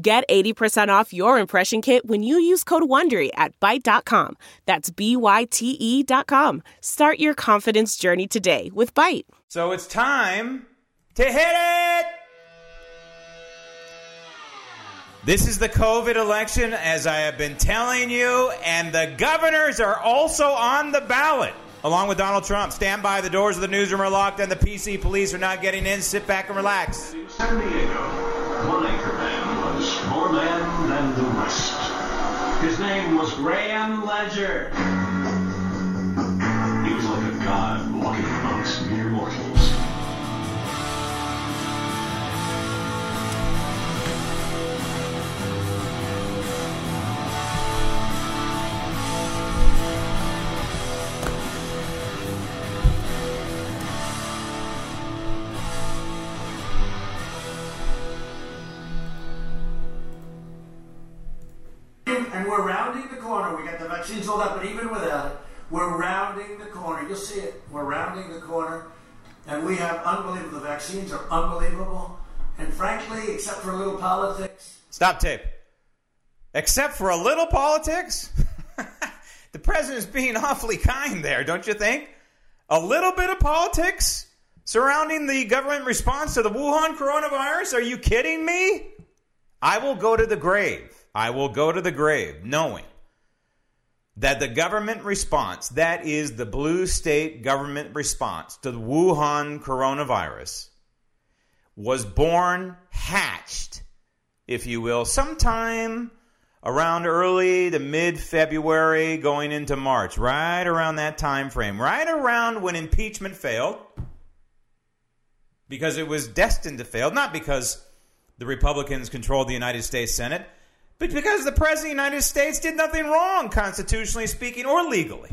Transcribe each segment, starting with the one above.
Get 80% off your impression kit when you use code WONDERY at Byte.com. That's B-Y-T-E dot com. Start your confidence journey today with Byte. So it's time to hit it! This is the COVID election, as I have been telling you, and the governors are also on the ballot, along with Donald Trump. Stand by, the doors of the newsroom are locked, and the PC police are not getting in. Sit back and relax. San Diego, Graham Ledger. He was like a god walking rolled out, but even without it, we're rounding the corner. You'll see it. We're rounding the corner. And we have unbelievable. The vaccines are unbelievable. And frankly, except for a little politics, Stop tape. Except for a little politics? the president's being awfully kind there, don't you think? A little bit of politics surrounding the government response to the Wuhan coronavirus? Are you kidding me? I will go to the grave. I will go to the grave knowing that the government response, that is the blue state government response to the Wuhan coronavirus, was born, hatched, if you will, sometime around early to mid February going into March, right around that time frame, right around when impeachment failed because it was destined to fail, not because the Republicans controlled the United States Senate, but because the President of the United States did nothing wrong, constitutionally speaking or legally.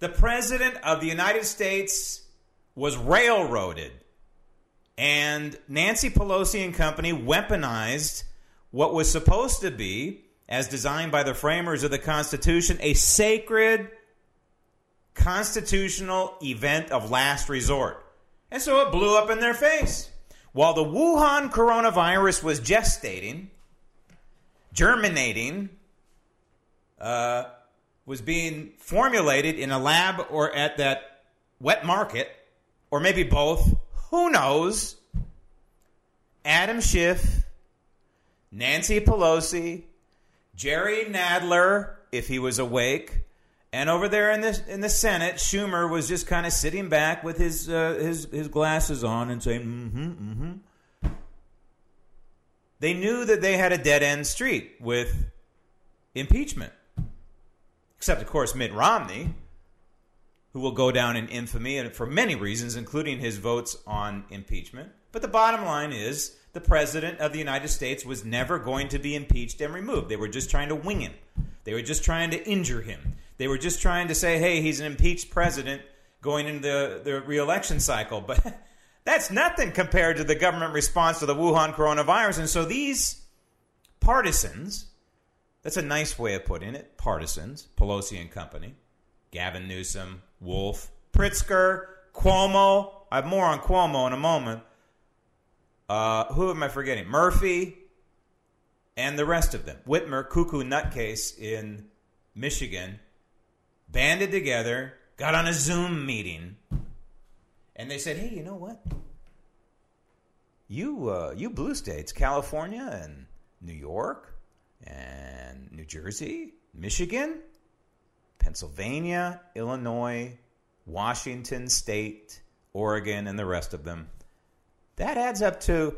The President of the United States was railroaded, and Nancy Pelosi and company weaponized what was supposed to be, as designed by the framers of the Constitution, a sacred constitutional event of last resort. And so it blew up in their face. While the Wuhan coronavirus was gestating, germinating, uh, was being formulated in a lab or at that wet market, or maybe both, who knows? Adam Schiff, Nancy Pelosi, Jerry Nadler, if he was awake, and over there in the in the Senate, Schumer was just kind of sitting back with his uh, his his glasses on and saying, "Mm-hmm, mm-hmm." They knew that they had a dead end street with impeachment, except of course Mitt Romney, who will go down in infamy and for many reasons, including his votes on impeachment. But the bottom line is the president of the United States was never going to be impeached and removed. They were just trying to wing him. They were just trying to injure him. They were just trying to say, hey, he's an impeached president going into the, the reelection cycle. But that's nothing compared to the government response to the Wuhan coronavirus. And so these partisans, that's a nice way of putting it, partisans, Pelosi and company, Gavin Newsom, Wolf, Pritzker, Cuomo. I have more on Cuomo in a moment. Uh, who am I forgetting? Murphy and the rest of them. Whitmer, cuckoo nutcase in Michigan, banded together, got on a Zoom meeting, and they said, "Hey, you know what? You, uh, you blue states, California and New York and New Jersey, Michigan, Pennsylvania, Illinois, Washington State, Oregon, and the rest of them." That adds up to,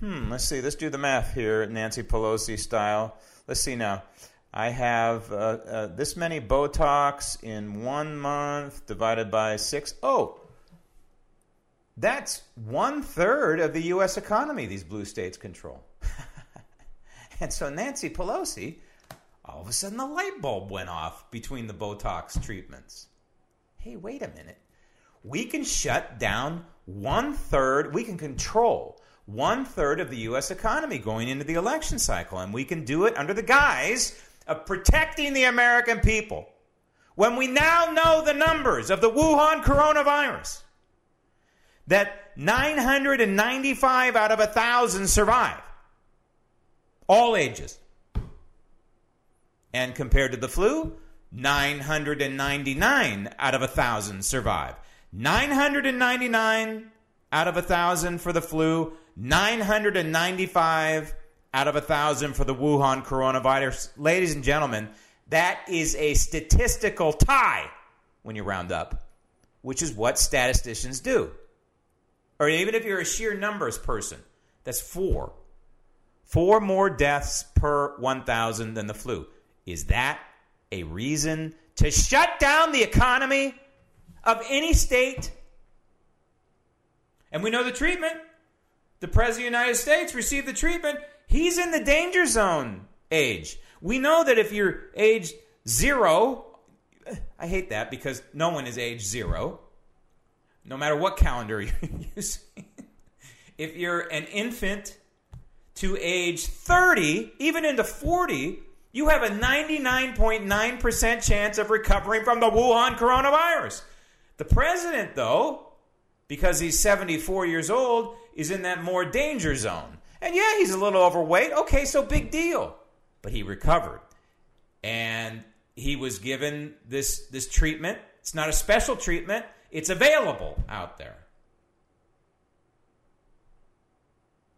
hmm, let's see, let's do the math here, Nancy Pelosi style. Let's see now. I have uh, uh, this many Botox in one month divided by six. Oh, that's one third of the U.S. economy these blue states control. And so Nancy Pelosi, all of a sudden the light bulb went off between the Botox treatments. Hey, wait a minute. We can shut down one third, we can control one third of the U.S. economy going into the election cycle, and we can do it under the guise of protecting the American people. When we now know the numbers of the Wuhan coronavirus, that 995 out of a 1,000 survive, all ages. And compared to the flu, 999 out of a 1,000 survive. 999 out of a 1,000 for the flu, 995 out of a 1,000 for the Wuhan coronavirus. Ladies and gentlemen, that is a statistical tie when you round up, which is what statisticians do. Or even if you're a sheer numbers person, that's four. Four more deaths per 1,000 than the flu. Is that a reason to shut down the economy of any state? And we know the treatment. The President of the United States received the treatment. He's in the danger zone age. We know that if you're age zero, I hate that because no one is age zero, no matter what calendar you're using. if you're an infant to age 30, even into 40, you have a 99.9% chance of recovering from the Wuhan coronavirus. The president, though, because he's 74 years old, is in that more danger zone. And yeah, he's a little overweight. Okay, so big deal. But he recovered. And he was given this this treatment. It's not a special treatment. It's available out there.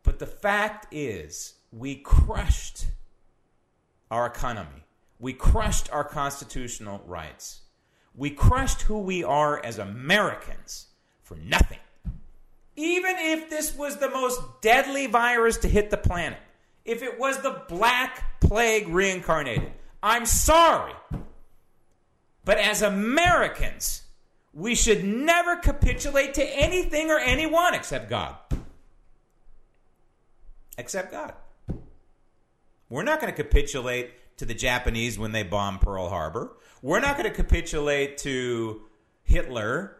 But the fact is, we crushed our economy. We crushed our constitutional rights. We crushed who we are as Americans for nothing. Even if this was the most deadly virus to hit the planet, if it was the Black Plague reincarnated, I'm sorry. But as Americans, we should never capitulate to anything or anyone except God. Except God. We're not going to capitulate to the Japanese when they bombed Pearl Harbor. We're not going to capitulate to Hitler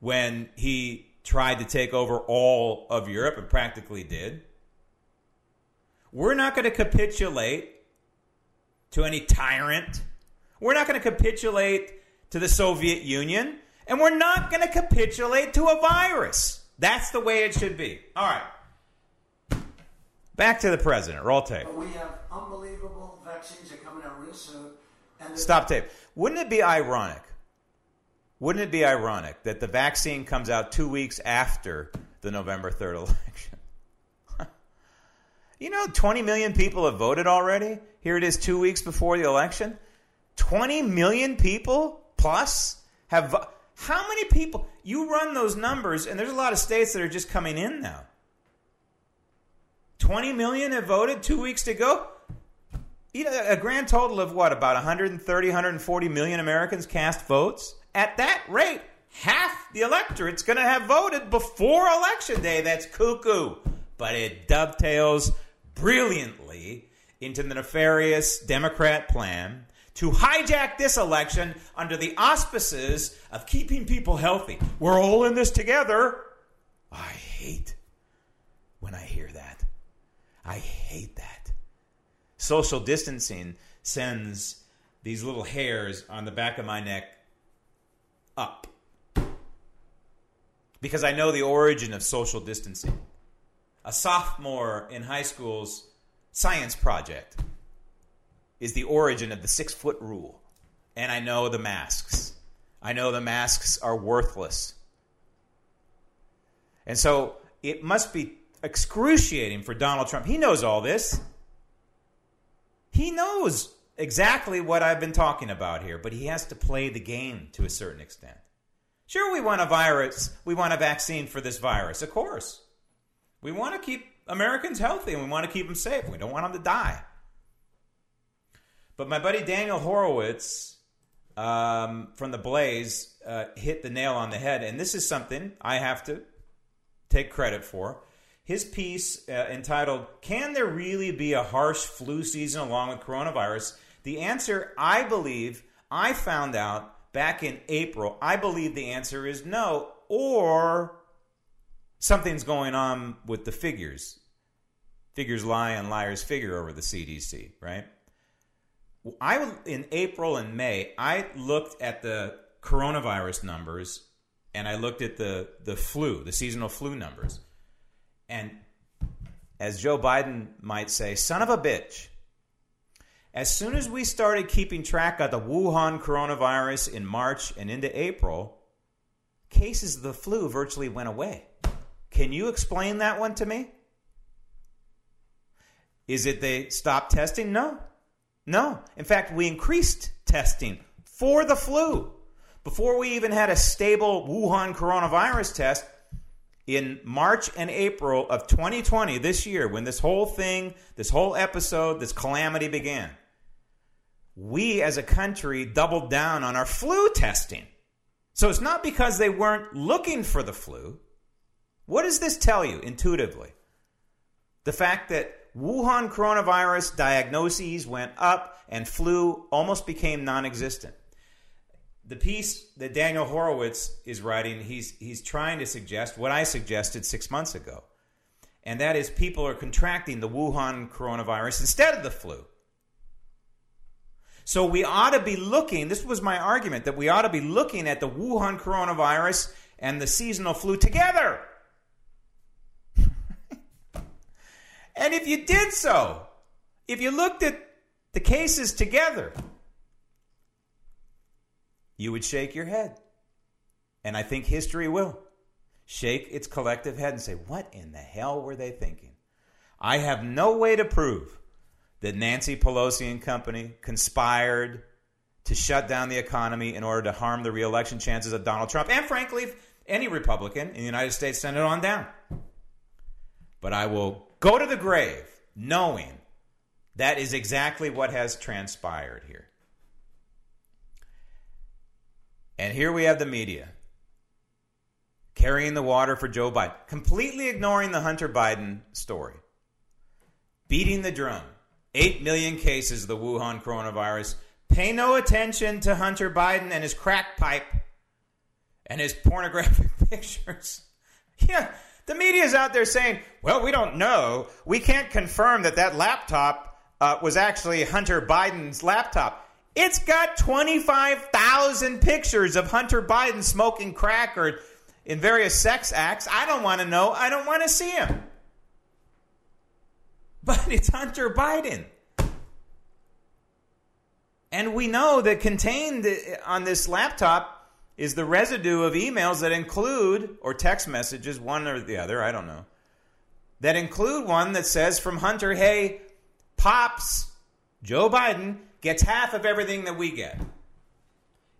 when he tried to take over all of Europe and practically did. We're not going to capitulate to any tyrant. We're not going to capitulate to the Soviet Union. And we're not going to capitulate to a virus. That's the way it should be. All right. Back to the president. Roll tape. We have unbelievable vaccines that are coming out real soon. And Stop tape. Wouldn't it be ironic? Wouldn't it be ironic that the vaccine comes out two weeks after the November 3rd election? you know, 20 million people have voted already. Here it is two weeks before the election. 20 million people plus have. How many people? You run those numbers, and there's a lot of states that are just coming in now. 20 million have voted, two weeks to go. A grand total of what, about 130, 140 million Americans cast votes? At that rate, half the electorate's going to have voted before Election Day. That's cuckoo. But it dovetails brilliantly into the nefarious Democrat plan to hijack this election under the auspices of keeping people healthy. We're all in this together. I hate when I hear that. I hate that. Social distancing sends these little hairs on the back of my neck up. Because I know the origin of social distancing. A sophomore in high school's science project is the origin of the six foot rule. And I know the masks. I know the masks are worthless. And so it must be excruciating for Donald Trump. He knows all this. He knows exactly what I've been talking about here, but he has to play the game to a certain extent. Sure, we want a virus, we want a vaccine for this virus, of course. We want to keep Americans healthy and we want to keep them safe. We don't want them to die. But my buddy Daniel Horowitz um, from The Blaze uh, hit the nail on the head, and this is something I have to take credit for. his piece uh, entitled Can There Really Be a Harsh Flu Season Along with Coronavirus? The answer, I believe, I found out back in April. I believe the answer is no, or something's going on with the figures. Figures lie and liars figure over the CDC, right? I in April and May, I looked at the coronavirus numbers and I looked at the the flu, the seasonal flu numbers. And as Joe Biden might say, son of a bitch. As soon as we started keeping track of the Wuhan coronavirus in March and into April, cases of the flu virtually went away. Can you explain that one to me? Is it they stopped testing? No. No. In fact, we increased testing for the flu. Before we even had a stable Wuhan coronavirus test, in March and April of 2020, this year, when this whole thing, this whole episode, this calamity began, we as a country doubled down on our flu testing. So it's not because they weren't looking for the flu. What does this tell you intuitively? The fact that Wuhan coronavirus diagnoses went up and flu almost became non existent. The piece that Daniel Horowitz is writing, he's, he's trying to suggest what I suggested six months ago. And that is people are contracting the Wuhan coronavirus instead of the flu. So we ought to be looking, this was my argument, that we ought to be looking at the Wuhan coronavirus and the seasonal flu together. And if you did so, if you looked at the cases together, you would shake your head. And I think history will shake its collective head and say, What in the hell were they thinking? I have no way to prove that Nancy Pelosi and company conspired to shut down the economy in order to harm the reelection chances of Donald Trump and, frankly, any Republican in the United States Senate on down. But I will go to the grave knowing that is exactly what has transpired here. And here we have the media carrying the water for Joe Biden, completely ignoring the Hunter Biden story, beating the drum. 8 million cases of the Wuhan coronavirus. Pay no attention to Hunter Biden and his crack pipe and his pornographic pictures. Yeah, the media is out there saying, well, we don't know. We can't confirm that that laptop uh, was actually Hunter Biden's laptop. It's got 25,000 pictures of Hunter Biden smoking crack or in various sex acts. I don't want to know. I don't want to see him. But it's Hunter Biden. And we know that contained on this laptop is the residue of emails that include, or text messages, one or the other, I don't know, that include one that says from Hunter, hey, Pops, Joe Biden, gets half of everything that we get.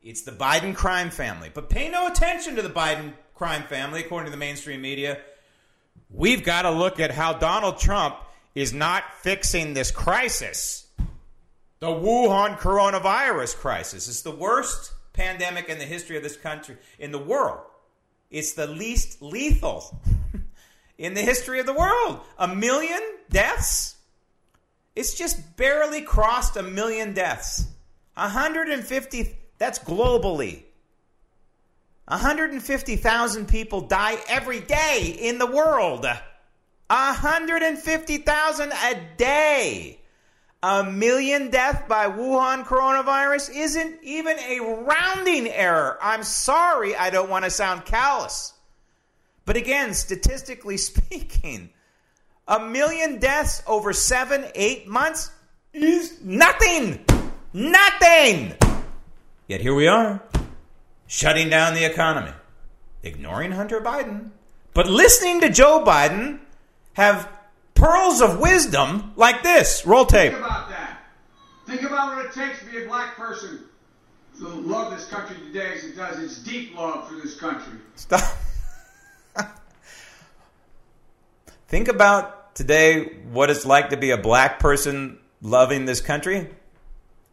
It's the Biden crime family. But pay no attention to the Biden crime family, according to the mainstream media. We've got to look at how Donald Trump is not fixing this crisis. The Wuhan coronavirus crisis is the worst pandemic in the history of this country, in the world. It's the least lethal in the history of the world. A million deaths it's just barely crossed a million deaths. 150, that's globally. 150,000 people die every day in the world. 150,000 a day. A million death by Wuhan coronavirus isn't even a rounding error. I'm sorry, I don't want to sound callous. But again, statistically speaking, a million deaths over seven, eight months is nothing. Nothing. Yet here we are, shutting down the economy, ignoring Hunter Biden, but listening to Joe Biden have pearls of wisdom like this. Roll tape. Think about that. Think about what it takes to be a black person to love this country today as it does. It's deep love for this country. Stop. Think about today what it's like to be a black person loving this country.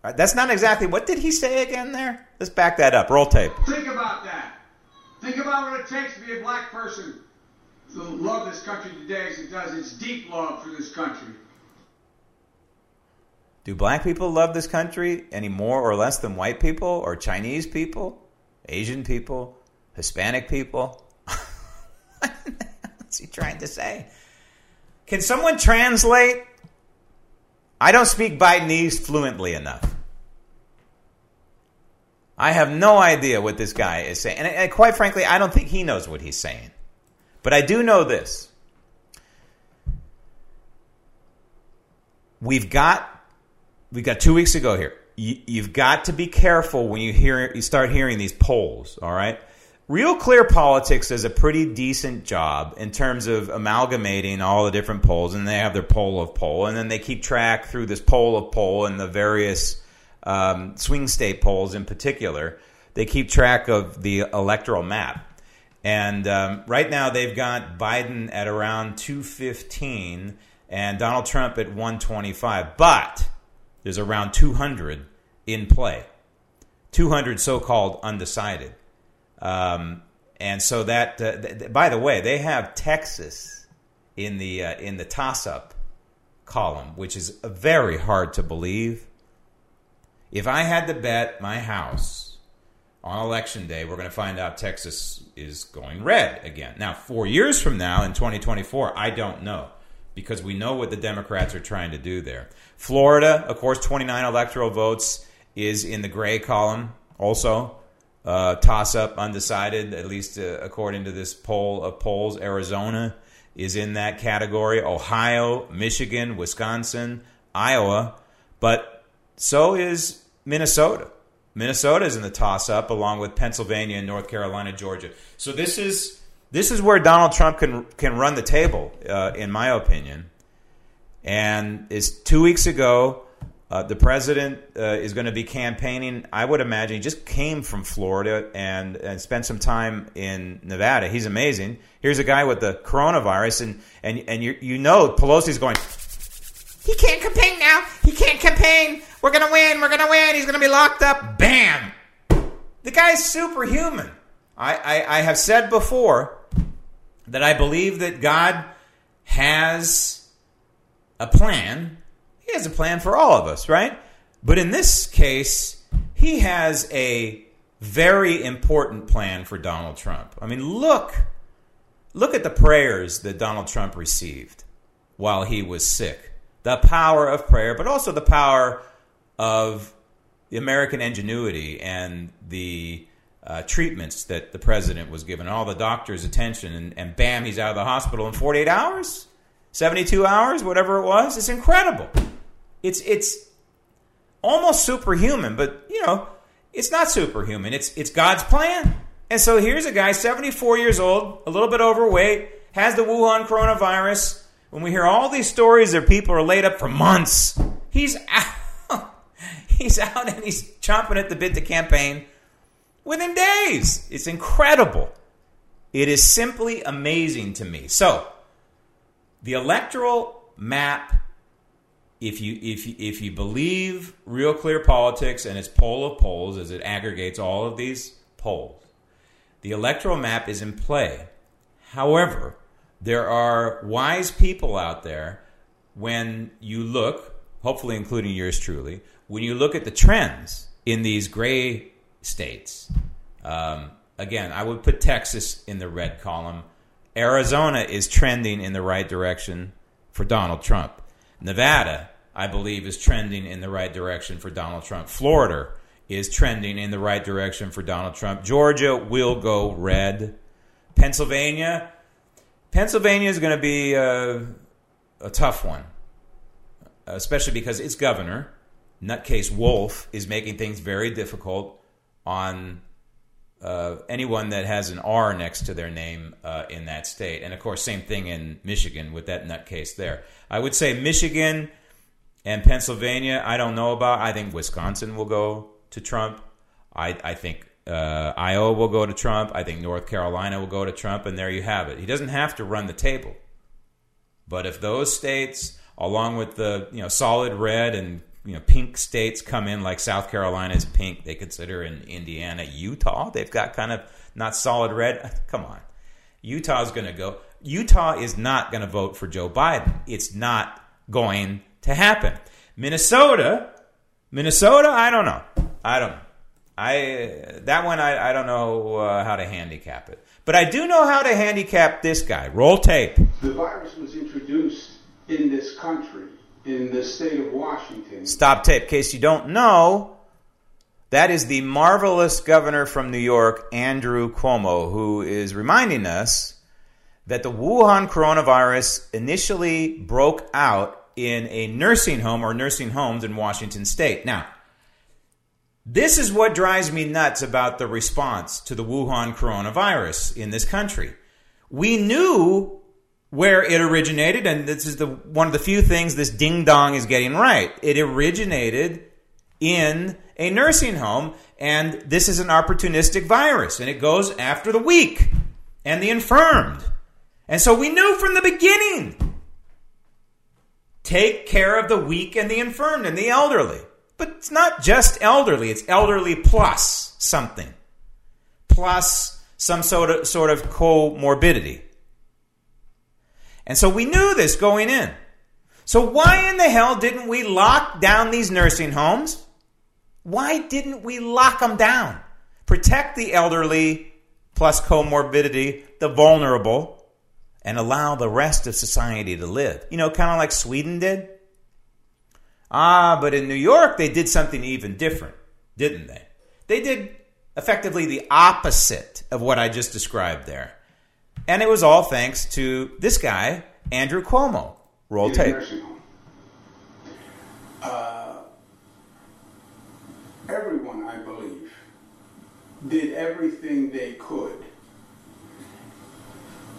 That's not exactly what did he say again there? Let's back that up. Roll tape. Think about that. Think about what it takes to be a black person to love this country today as it does its deep love for this country. Do black people love this country any more or less than white people or Chinese people, Asian people, Hispanic people? What's he trying to say? Can someone translate? I don't speak Bidenese fluently enough. I have no idea what this guy is saying. And, and, quite frankly, I don't think he knows what he's saying. But I do know this. We've got we've got 2 weeks to go here. You, you've got to be careful when you hear you start hearing these polls, all right? Real Clear Politics does a pretty decent job in terms of amalgamating all the different polls, and they have their poll of poll, and then they keep track through this poll of poll and the various um, swing state polls in particular. They keep track of the electoral map. And um, right now they've got Biden at around 215 and Donald Trump at 125. But there's around 200 in play, 200 so called undecided. Um, and so that, uh, th- by the way, they have Texas in the uh, in the toss up column, which is very hard to believe. If I had to bet my house on election day, we're going to find out Texas is going red again. Now, four years from now in 2024, I don't know because we know what the Democrats are trying to do there. Florida, of course, 29 electoral votes is in the gray column also uh, toss up, undecided, at least uh, according to this poll of polls. Arizona is in that category. Ohio, Michigan, Wisconsin, Iowa, but so is Minnesota. Minnesota is in the toss up along with Pennsylvania and North Carolina, Georgia. So this is this is where Donald Trump can can run the table, uh, in my opinion. And is two weeks ago uh, the president uh, is going to be campaigning. I would imagine he just came from Florida and, and spent some time in Nevada. He's amazing. Here's a guy with the coronavirus, and and and you you know Pelosi's going. He can't campaign now. He can't campaign. We're gonna win. We're gonna win. He's gonna be locked up. Bam. The guy's superhuman. I, I, I have said before that I believe that God has a plan he has a plan for all of us, right? But in this case, he has a very important plan for Donald Trump. I mean, look look at the prayers that Donald Trump received while he was sick. The power of prayer, but also the power of the American ingenuity and the uh, treatments that the president was given, all the doctor's attention, and, and bam, he's out of the hospital in 48 hours, 72 hours, whatever it was. It's incredible. It's it's almost superhuman, but you know, it's not superhuman. It's it's God's plan. And so here's a guy, 74 years old, a little bit overweight, has the Wuhan coronavirus. When we hear all these stories that people are laid up for months, he's out. he's out and he's chomping at the bit to campaign within days. It's incredible. It is simply amazing to me. So, the electoral map if you if you, if you believe real clear politics and its poll of polls as it aggregates all of these polls, the electoral map is in play. However, there are wise people out there when you look, hopefully including yours truly, when you look at the trends in these gray states. Um, again, I would put Texas in the red column. Arizona is trending in the right direction for Donald Trump. Nevada, I believe, is trending in the right direction for Donald Trump. Florida is trending in the right direction for Donald Trump. Georgia will go red. Pennsylvania, Pennsylvania is going to be a, a tough one, especially because its governor, Nutcase Wolf, is making things very difficult on uh, anyone that has an R next to their name uh, in that state. And of course, same thing in Michigan with that nutcase there. I would say Michigan and Pennsylvania, I don't know about. I think Wisconsin will go to Trump. I, I think uh, Iowa will go to Trump. I think North Carolina will go to Trump. And there you have it. He doesn't have to run the table. But if those states, along with the you know solid red and you know pink states come in like South Carolina is pink, they consider in Indiana, Utah, they've got kind of not solid red. Come on, Utah's going to go. Utah is not going to vote for Joe Biden. It's not going to happen. Minnesota, Minnesota, I don't know. I don't know. I that one I, I don't know uh, how to handicap it, but I do know how to handicap this guy. Roll tape. The virus was introduced in this country, in the state of Washington. Stop tape. In case you don't know, that is the marvelous governor from New York, Andrew Cuomo, who is reminding us that the Wuhan coronavirus initially broke out in a nursing home or nursing homes in Washington state. Now, this is what drives me nuts about the response to the Wuhan coronavirus in this country. We knew where it originated, and this is the one of the few things this ding dong is getting right. It originated in a nursing home, and this is an opportunistic virus, and it goes after the weak and the infirmed. And so we knew from the beginning take care of the weak and the infirmed and the elderly. But it's not just elderly, it's elderly plus something, plus some sort of, sort of comorbidity. And so we knew this going in. So why in the hell didn't we lock down these nursing homes? Why didn't we lock them down? Protect the elderly plus comorbidity, the vulnerable, and allow the rest of society to live. You know, kind of like Sweden did. Ah, but in New York, they did something even different, didn't they? They did effectively the opposite of what I just described there. And it was all thanks to this guy, Andrew Cuomo. Roll tape. Uh, everyone, I believe, did everything they could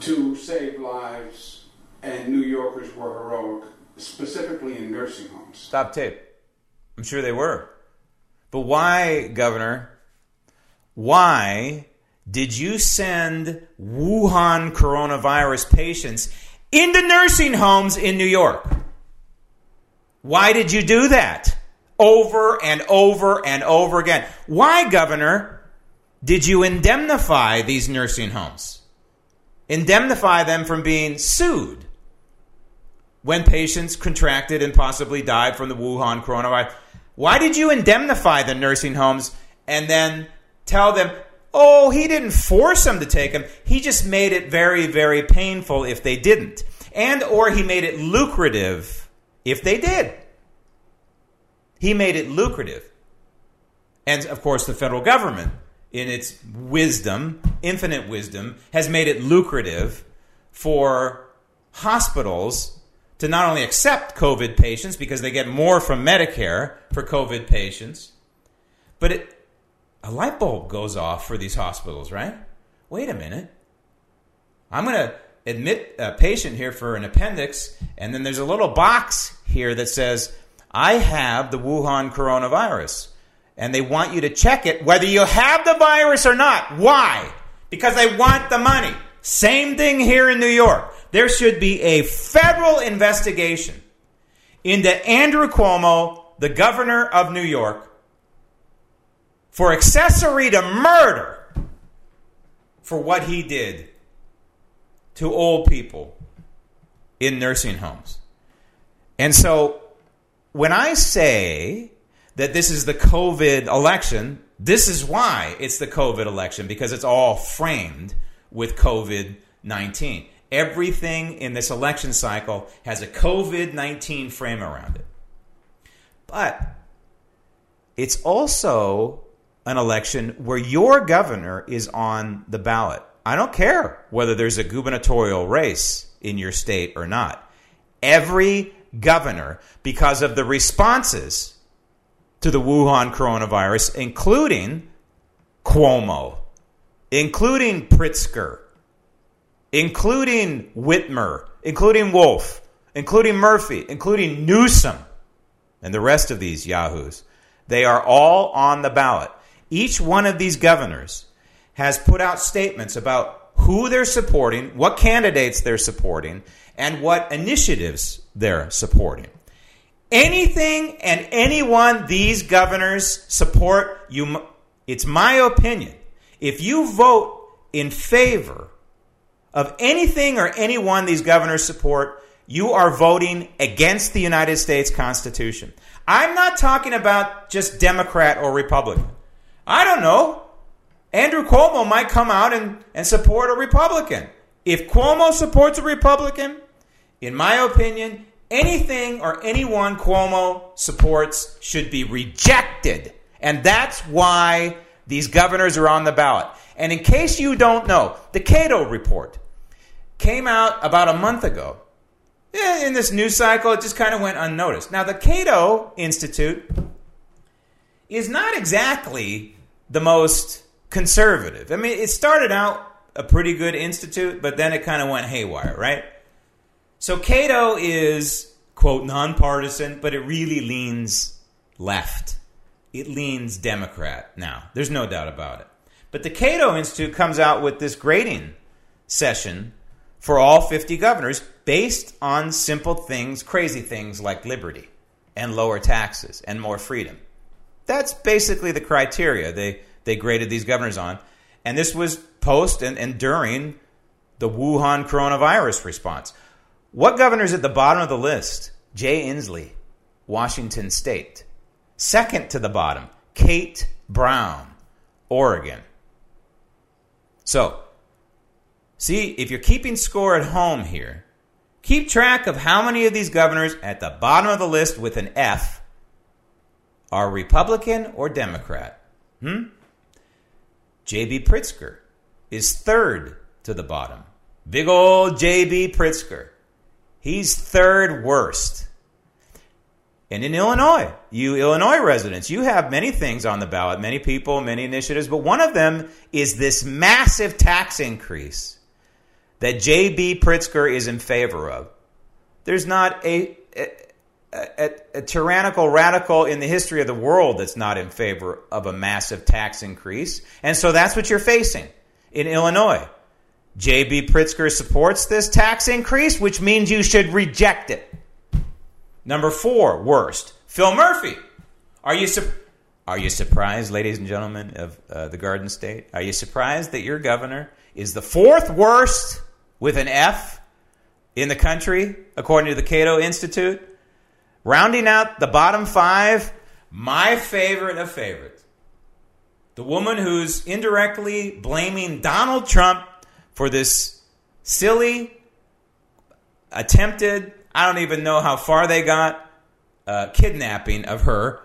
to save lives, and New Yorkers were heroic, specifically in nursing homes. Stop tape. I'm sure they were. But why, Governor? Why did you send Wuhan coronavirus patients into nursing homes in New York? Why did you do that? Over and over and over again. Why, Governor, did you indemnify these nursing homes? Indemnify them from being sued when patients contracted and possibly died from the Wuhan coronavirus. Why did you indemnify the nursing homes and then tell them, oh, he didn't force them to take them. He just made it very, very painful if they didn't. And or he made it lucrative if they did. He made it lucrative. And of course, the federal government, in its wisdom, infinite wisdom, has made it lucrative for hospitals to not only accept COVID patients because they get more from Medicare for COVID patients, but it, a light bulb goes off for these hospitals, right? Wait a minute. I'm going to admit a patient here for an appendix, and then there's a little box here that says, I have the Wuhan coronavirus. And they want you to check it whether you have the virus or not. Why? Because they want the money. Same thing here in New York. There should be a federal investigation into Andrew Cuomo, the governor of New York, for accessory to murder for what he did to old people in nursing homes. And so when I say that this is the COVID election, this is why it's the COVID election, because it's all framed with COVID 19. Everything in this election cycle has a COVID 19 frame around it. But it's also an election where your governor is on the ballot. I don't care whether there's a gubernatorial race in your state or not. Every governor, because of the responses to the Wuhan coronavirus, including Cuomo, including Pritzker, including Whitmer, including Wolf, including Murphy, including Newsom, and the rest of these yahoos. They are all on the ballot. Each one of these governors has put out statements about who they're supporting, what candidates they're supporting, and what initiatives they're supporting. Anything and anyone these governors support, you, it's my opinion. If you vote in favor of anything or anyone these governors support, you are voting against the United States Constitution. I'm not talking about just Democrat or Republican. I don't know. Andrew Cuomo might come out and, and support a Republican. If Cuomo supports a Republican, in my opinion, anything or anyone Cuomo supports should be rejected. And that's why these governors are on the ballot. And in case you don't know, the Cato report came out about a month ago. In this news cycle, it just kind of went unnoticed. Now, the Cato Institute is not exactly the most conservative. I mean, it started out a pretty good institute, but then it kind of went haywire, right? So Cato is, quote, nonpartisan, but it really leans left. It leans Democrat now. There's no doubt about it. But the Cato Institute comes out with this grading session for all 50 governors based on simple things, crazy things like liberty and lower taxes and more freedom. That's basically the criteria they, they graded these governors on. And this was post and, and during the Wuhan coronavirus response. What governor's at the bottom of the list? Jay Inslee, Washington State. Second to the bottom, Kate Brown, Oregon. So, see, if you're keeping score at home here, keep track of how many of these governors at the bottom of the list with an F are Republican or Democrat. Hmm? J.B. Pritzker is third to the bottom. Big old J.B. Pritzker. He's third worst. And in Illinois, you Illinois residents, you have many things on the ballot, many people, many initiatives, but one of them is this massive tax increase that J.B. Pritzker is in favor of. There's not a, a, a, a, tyrannical radical in the history of the world that's not in favor of a massive tax increase. And so that's what you're facing in Illinois. J.B. Pritzker supports this tax increase, which means you should reject it. Number four, worst, Phil Murphy. Are you su- are you surprised, ladies and gentlemen of uh, the Garden State? Are you surprised that your governor is the fourth worst with an F in the country, according to the Cato Institute? Rounding out the bottom five, my favorite of favorites. The woman who's indirectly blaming Donald Trump for this silly, attempted I don't even know how far they got. Uh, kidnapping of her.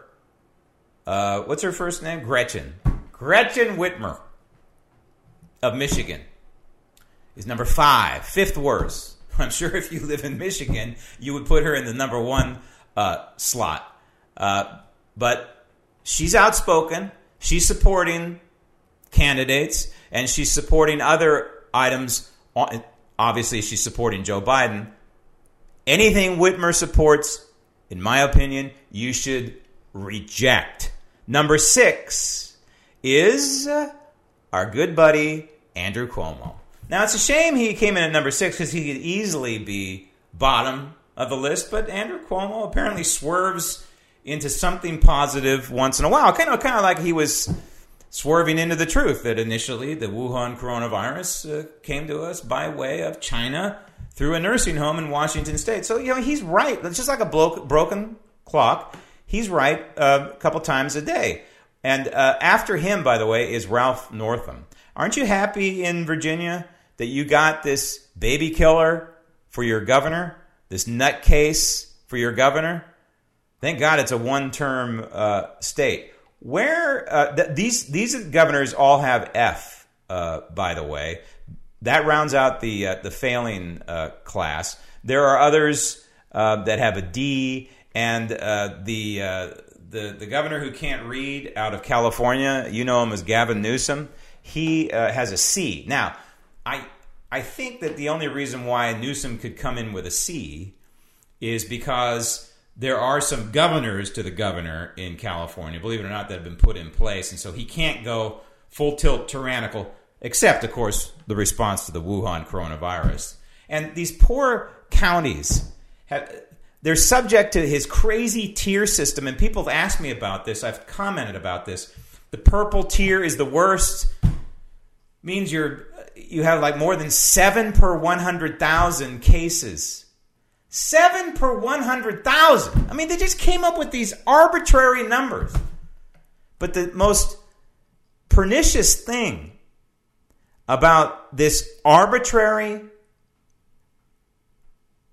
Uh, what's her first name? Gretchen. Gretchen Whitmer of Michigan is number five, fifth worst. I'm sure if you live in Michigan, you would put her in the number one uh, slot. Uh, but she's outspoken. She's supporting candidates, and she's supporting other items. Obviously, she's supporting Joe Biden anything Whitmer supports, in my opinion, you should reject. Number six is our good buddy, Andrew Cuomo. Now, it's a shame he came in at number six because he could easily be bottom of the list, but Andrew Cuomo apparently swerves into something positive once in a while. Kind of, kind of like he was swerving into the truth that initially the Wuhan coronavirus uh, came to us by way of China through a nursing home in Washington State. So, you know, he's right. It's just like a blo- broken clock. He's right uh, a couple times a day. And uh, after him, by the way, is Ralph Northam. Aren't you happy in Virginia that you got this baby killer for your governor, this nutcase for your governor? Thank God it's a one-term uh, state. Where uh, th- these these governors all have F, uh, by the way that rounds out the uh, the failing uh, class. There are others uh, that have a D, and the the the governor who can't read out of California, you know him as Gavin Newsom. He has a C. Now, I I think that the only reason why Newsom could come in with a C is because there are some governors to the governor in California, believe it or not, that have been put in place, and so he can't go full tilt tyrannical except, of course, the response to the Wuhan coronavirus. And these poor counties have, they're subject to his crazy tier system. And people have asked me about this. I've commented about this. The purple tier is the worst. Means you're you have like more than seven per 100,000 cases. Seven per 100,000. I mean, they just came up with these arbitrary numbers. But the most pernicious thing about this arbitrary,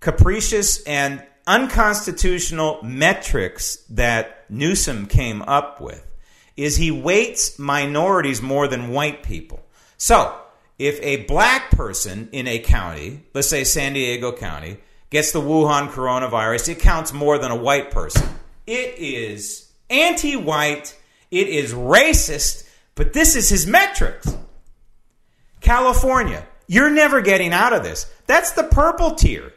capricious, and unconstitutional metrics that Newsom came up with is he weights minorities more than white people. So, if a black person in a county, let's say San Diego County, gets the Wuhan coronavirus, it counts more than a white person. It is anti white, it is racist, but this is his metrics. California, you're never getting out of this. That's the purple tier.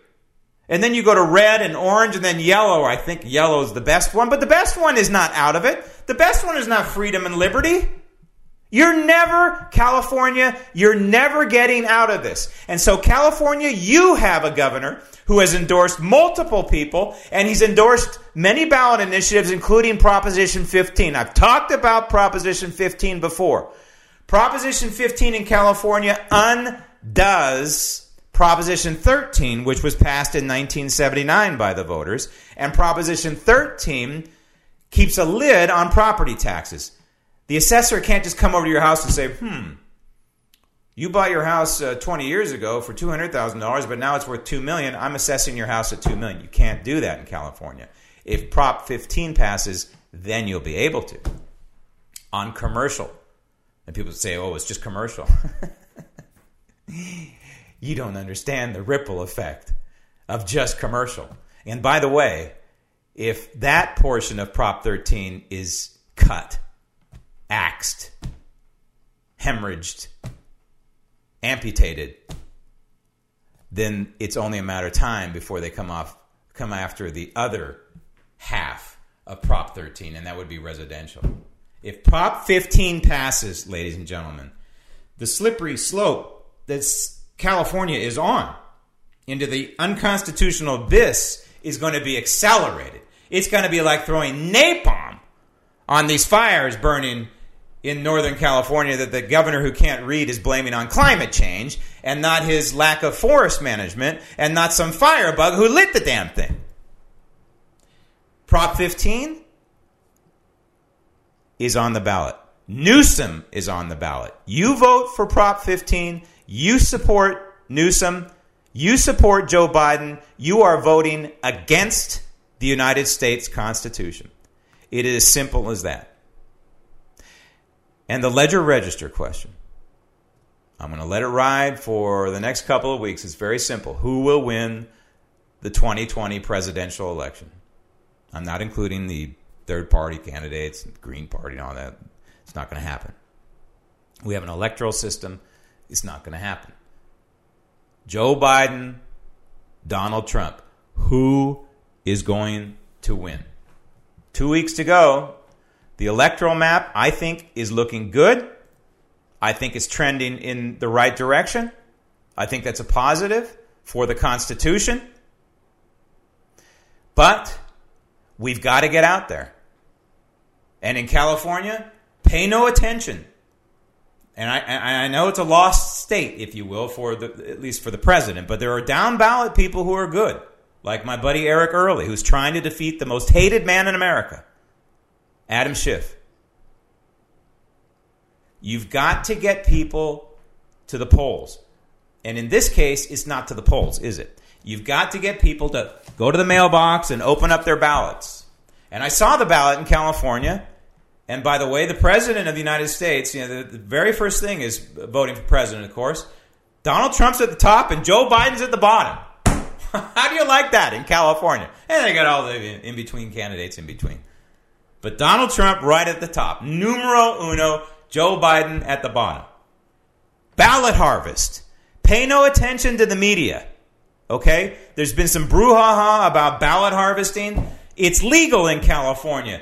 And then you go to red and orange and then yellow. I think yellow is the best one, but the best one is not out of it. The best one is not freedom and liberty. You're never, California, you're never getting out of this. And so, California, you have a governor who has endorsed multiple people, and he's endorsed many ballot initiatives, including Proposition 15. I've talked about Proposition 15 before. Proposition 15 in California undoes Proposition 13, which was passed in 1979 by the voters, and Proposition 13 keeps a lid on property taxes. The assessor can't just come over to your house and say, hmm, you bought your house uh, 20 years ago for $200,000, but now it's worth 2 million. I'm assessing your house at $2 million. You can't do that in California. If Prop 15 passes, then you'll be able to. On commercial. And people say, oh, it's just commercial. you don't understand the ripple effect of just commercial. And by the way, if that portion of Prop 13 is cut, axed, hemorrhaged, amputated, then it's only a matter of time before they come off come after the other half of Prop 13, and that would be residential. If Prop 15 passes, ladies and gentlemen, the slippery slope that California is on into the unconstitutional abyss is going to be accelerated. It's going to be like throwing napalm on these fires burning in Northern California that the governor who can't read is blaming on climate change and not his lack of forest management and not some firebug who lit the damn thing. Prop 15 is on the ballot. Newsom is on the ballot. You vote for Prop 15, you support Newsom, you support Joe Biden, you are voting against the United States Constitution. It is as simple as that. And the ledger register question. I'm going to let it ride for the next couple of weeks. It's very simple. Who will win the 2020 presidential election? I'm not including the third party candidates, Green Party, and all that. It's not going to happen. We have an electoral system. It's not going to happen. Joe Biden, Donald Trump. Who is going to win? Two weeks to go. The electoral map, I think, is looking good. I think it's trending in the right direction. I think that's a positive for the Constitution. But we've got to get out there. And in California, pay no attention. And I, I know it's a lost state, if you will, for the, at least for the president, but there are down ballot people who are good, like my buddy Eric Early, who's trying to defeat the most hated man in America. Adam Schiff. You've got to get people to the polls. And in this case, it's not to the polls, is it? You've got to get people to go to the mailbox and open up their ballots. And I saw the ballot in California. And by the way, the president of the United States, you know, the, the very first thing is voting for president, of course. Donald Trump's at the top and Joe Biden's at the bottom. How do you like that in California? And they got all the in between candidates in between. But Donald Trump right at the top. Numero uno, Joe Biden at the bottom. Ballot harvest. Pay no attention to the media. Okay? There's been some brouhaha about ballot harvesting. It's legal in California.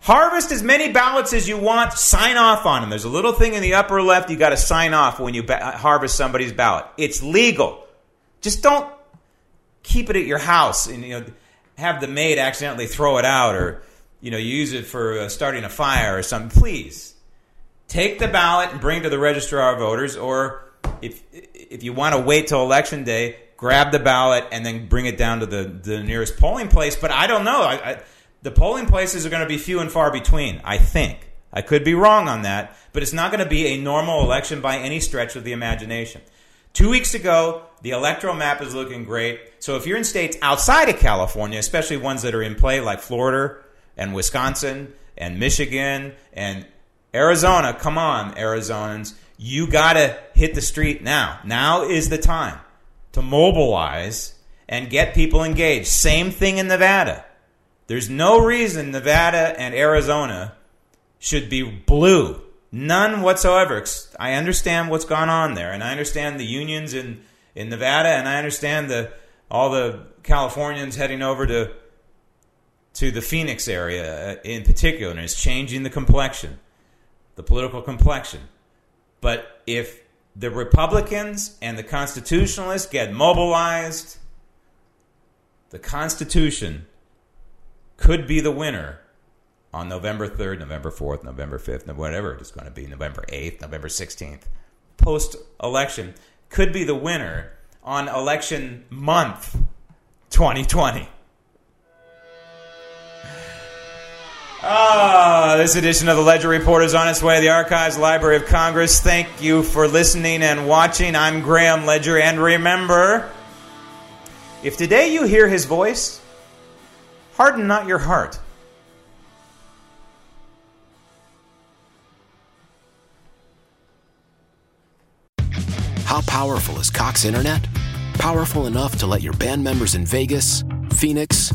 Harvest as many ballots as you want. Sign off on them. There's a little thing in the upper left. You got to sign off when you ba- harvest somebody's ballot. It's legal. Just don't keep it at your house and you know have the maid accidentally throw it out or you know, you use it for uh, starting a fire or something, please take the ballot and bring it to the registrar of voters or if if you want to wait till election day, grab the ballot and then bring it down to the, the nearest polling place. But I don't know. I, I, the polling places are going to be few and far between. I think I could be wrong on that, but it's not going to be a normal election by any stretch of the imagination. Two weeks ago, the electoral map is looking great. So if you're in states outside of California, especially ones that are in play like Florida and Wisconsin and Michigan and Arizona, come on, Arizonans, you got to hit the street now. Now is the time to mobilize and get people engaged. Same thing in Nevada. There's no reason Nevada and Arizona should be blue. None whatsoever. I understand what's gone on there, and I understand the unions in, in Nevada, and I understand the all the Californians heading over to to the Phoenix area uh, in particular, and it's changing the complexion, the political complexion. But if the Republicans and the Constitutionalists get mobilized, the Constitution could be the winner on November 3rd, November 4th, November 5th, whatever it's going to be, November 8th, November 16th, post election, could be the winner on election month 2020. Ah, this edition of the Ledger Report is on its way to the Archives Library of Congress. Thank you for listening and watching. I'm Graham Ledger, and remember if today you hear his voice, harden not your heart. How powerful is Cox Internet? Powerful enough to let your band members in Vegas, Phoenix,